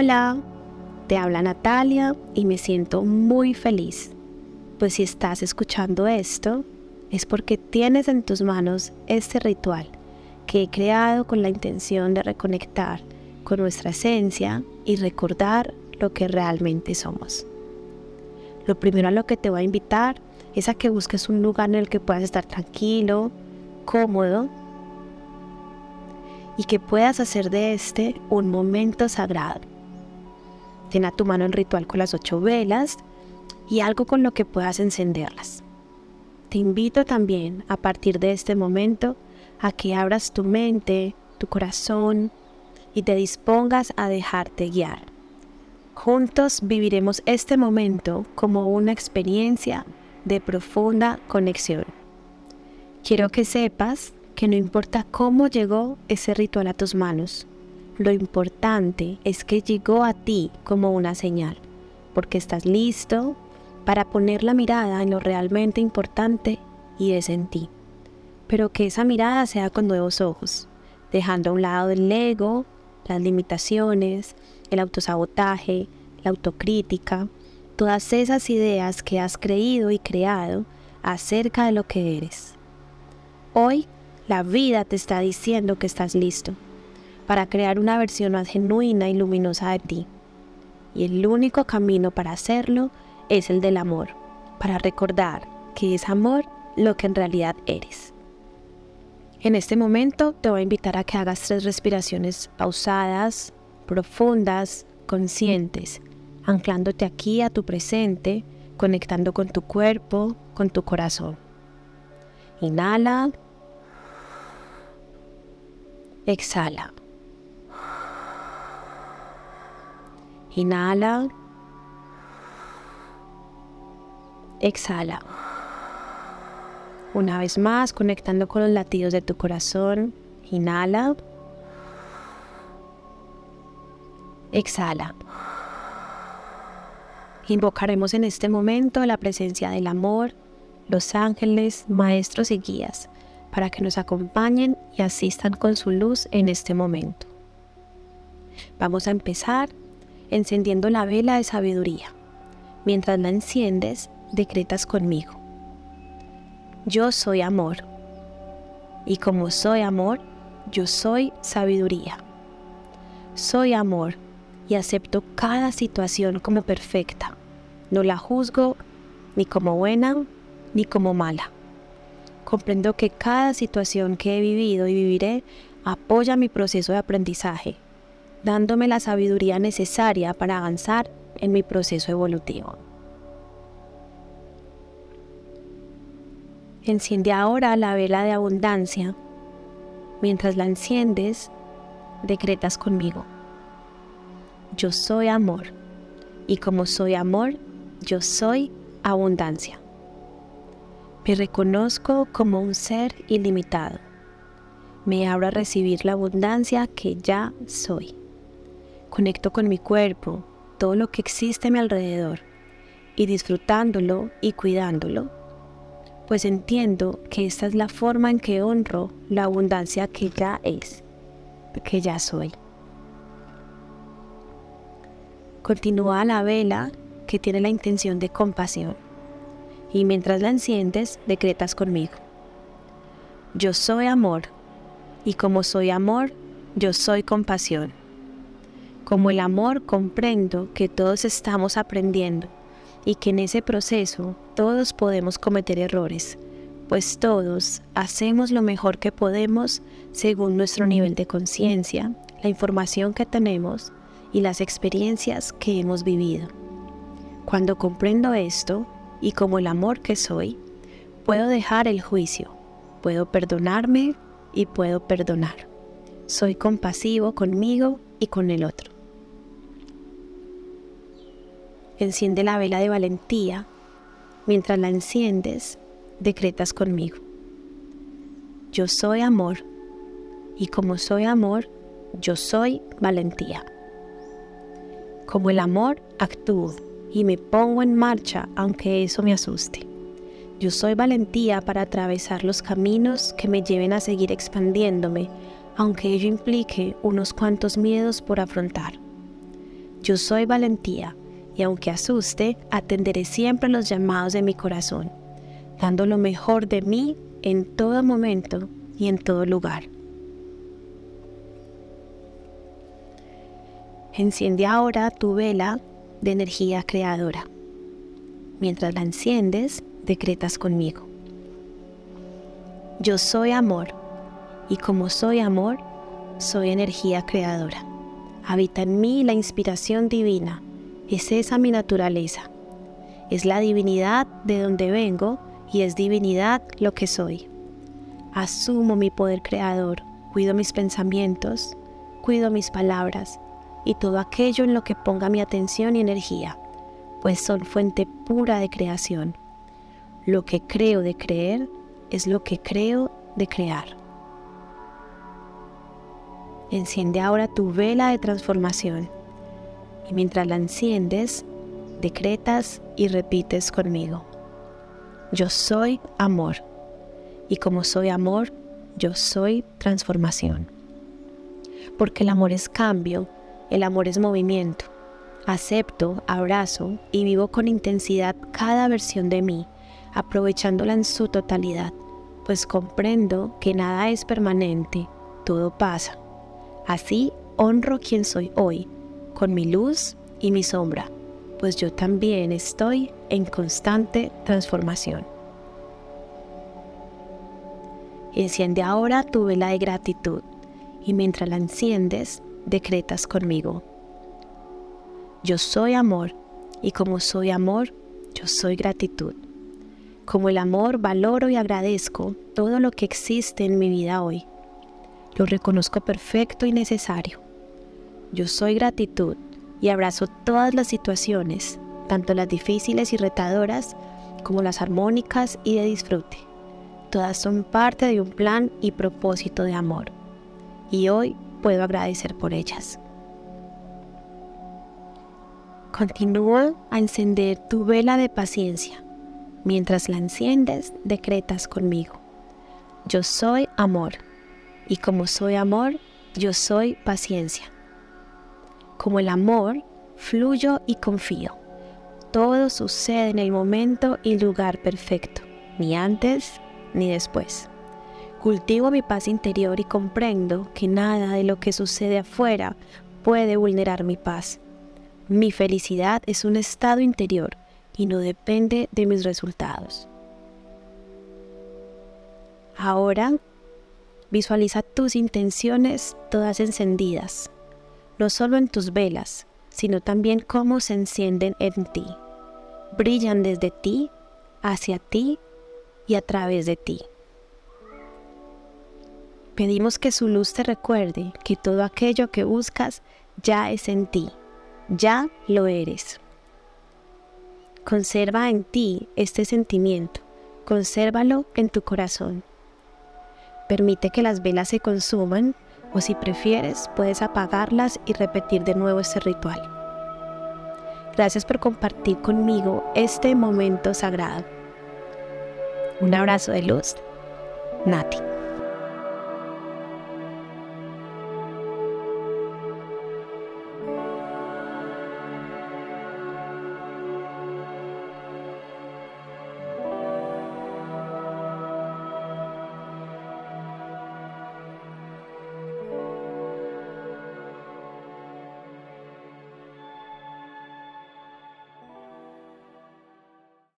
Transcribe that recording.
Hola, te habla Natalia y me siento muy feliz, pues si estás escuchando esto es porque tienes en tus manos este ritual que he creado con la intención de reconectar con nuestra esencia y recordar lo que realmente somos. Lo primero a lo que te voy a invitar es a que busques un lugar en el que puedas estar tranquilo, cómodo y que puedas hacer de este un momento sagrado Ten a tu mano el ritual con las ocho velas y algo con lo que puedas encenderlas. Te invito también a partir de este momento a que abras tu mente, tu corazón y te dispongas a dejarte guiar. Juntos viviremos este momento como una experiencia de profunda conexión. Quiero que sepas que no importa cómo llegó ese ritual a tus manos, lo importante es que llegó a ti como una señal, porque estás listo para poner la mirada en lo realmente importante y es en ti. Pero que esa mirada sea con nuevos ojos, dejando a un lado el ego, las limitaciones, el autosabotaje, la autocrítica, todas esas ideas que has creído y creado acerca de lo que eres. Hoy la vida te está diciendo que estás listo para crear una versión más genuina y luminosa de ti. Y el único camino para hacerlo es el del amor, para recordar que es amor lo que en realidad eres. En este momento te voy a invitar a que hagas tres respiraciones pausadas, profundas, conscientes, anclándote aquí a tu presente, conectando con tu cuerpo, con tu corazón. Inhala. Exhala. Inhala. Exhala. Una vez más, conectando con los latidos de tu corazón. Inhala. Exhala. Invocaremos en este momento la presencia del amor, los ángeles, maestros y guías, para que nos acompañen y asistan con su luz en este momento. Vamos a empezar encendiendo la vela de sabiduría. Mientras la enciendes, decretas conmigo. Yo soy amor. Y como soy amor, yo soy sabiduría. Soy amor y acepto cada situación como perfecta. No la juzgo ni como buena ni como mala. Comprendo que cada situación que he vivido y viviré apoya mi proceso de aprendizaje dándome la sabiduría necesaria para avanzar en mi proceso evolutivo. Enciende ahora la vela de abundancia. Mientras la enciendes, decretas conmigo. Yo soy amor. Y como soy amor, yo soy abundancia. Me reconozco como un ser ilimitado. Me abro a recibir la abundancia que ya soy. Conecto con mi cuerpo, todo lo que existe a mi alrededor, y disfrutándolo y cuidándolo, pues entiendo que esta es la forma en que honro la abundancia que ya es, que ya soy. Continúa la vela que tiene la intención de compasión, y mientras la enciendes, decretas conmigo. Yo soy amor, y como soy amor, yo soy compasión. Como el amor comprendo que todos estamos aprendiendo y que en ese proceso todos podemos cometer errores, pues todos hacemos lo mejor que podemos según nuestro nivel de conciencia, la información que tenemos y las experiencias que hemos vivido. Cuando comprendo esto, y como el amor que soy, puedo dejar el juicio, puedo perdonarme y puedo perdonar. Soy compasivo conmigo y con el otro. Enciende la vela de valentía. Mientras la enciendes, decretas conmigo. Yo soy amor. Y como soy amor, yo soy valentía. Como el amor, actúo y me pongo en marcha aunque eso me asuste. Yo soy valentía para atravesar los caminos que me lleven a seguir expandiéndome, aunque ello implique unos cuantos miedos por afrontar. Yo soy valentía y aunque asuste, atenderé siempre los llamados de mi corazón, dando lo mejor de mí en todo momento y en todo lugar. Enciende ahora tu vela de energía creadora. Mientras la enciendes, decretas conmigo. Yo soy amor y como soy amor, soy energía creadora. Habita en mí la inspiración divina. Es esa mi naturaleza. Es la divinidad de donde vengo y es divinidad lo que soy. Asumo mi poder creador, cuido mis pensamientos, cuido mis palabras y todo aquello en lo que ponga mi atención y energía, pues son fuente pura de creación. Lo que creo de creer es lo que creo de crear. Enciende ahora tu vela de transformación y mientras la enciendes, decretas y repites conmigo. Yo soy amor y como soy amor, yo soy transformación. Porque el amor es cambio, el amor es movimiento. Acepto, abrazo y vivo con intensidad cada versión de mí, aprovechándola en su totalidad, pues comprendo que nada es permanente, todo pasa Así honro quien soy hoy, con mi luz y mi sombra, pues yo también estoy en constante transformación. Enciende ahora tu vela de gratitud y mientras la enciendes, decretas conmigo. Yo soy amor y como soy amor, yo soy gratitud. Como el amor valoro y agradezco todo lo que existe en mi vida hoy lo reconozco perfecto y necesario. Yo soy gratitud y abrazo todas las situaciones, tanto las difíciles y retadoras como las armónicas y de disfrute. Todas son parte de un plan y propósito de amor. Y hoy puedo agradecer por ellas. Continúa a encender tu vela de paciencia. Mientras la enciendes, decretas conmigo. Yo soy amor y como soy amor, yo soy paciencia. Como el amor, fluyo y confío. Todo sucede en el momento y lugar perfecto, ni antes ni después. Cultivo mi paz interior y comprendo que nada de lo que sucede afuera puede vulnerar mi paz. Mi felicidad es un estado interior y no depende de mis resultados. Ahora Visualiza tus intenciones todas encendidas, no solo en tus velas, sino también cómo se encienden en ti. Brillan desde ti, hacia ti y a través de ti. Pedimos que su luz te recuerde que todo aquello que buscas ya es en ti, ya lo eres. Conserva en ti este sentimiento, consérvalo en tu corazón. Permite que las velas se consuman o si prefieres puedes apagarlas y repetir de nuevo este ritual. Gracias por compartir conmigo este momento sagrado. Un abrazo de luz, Nati.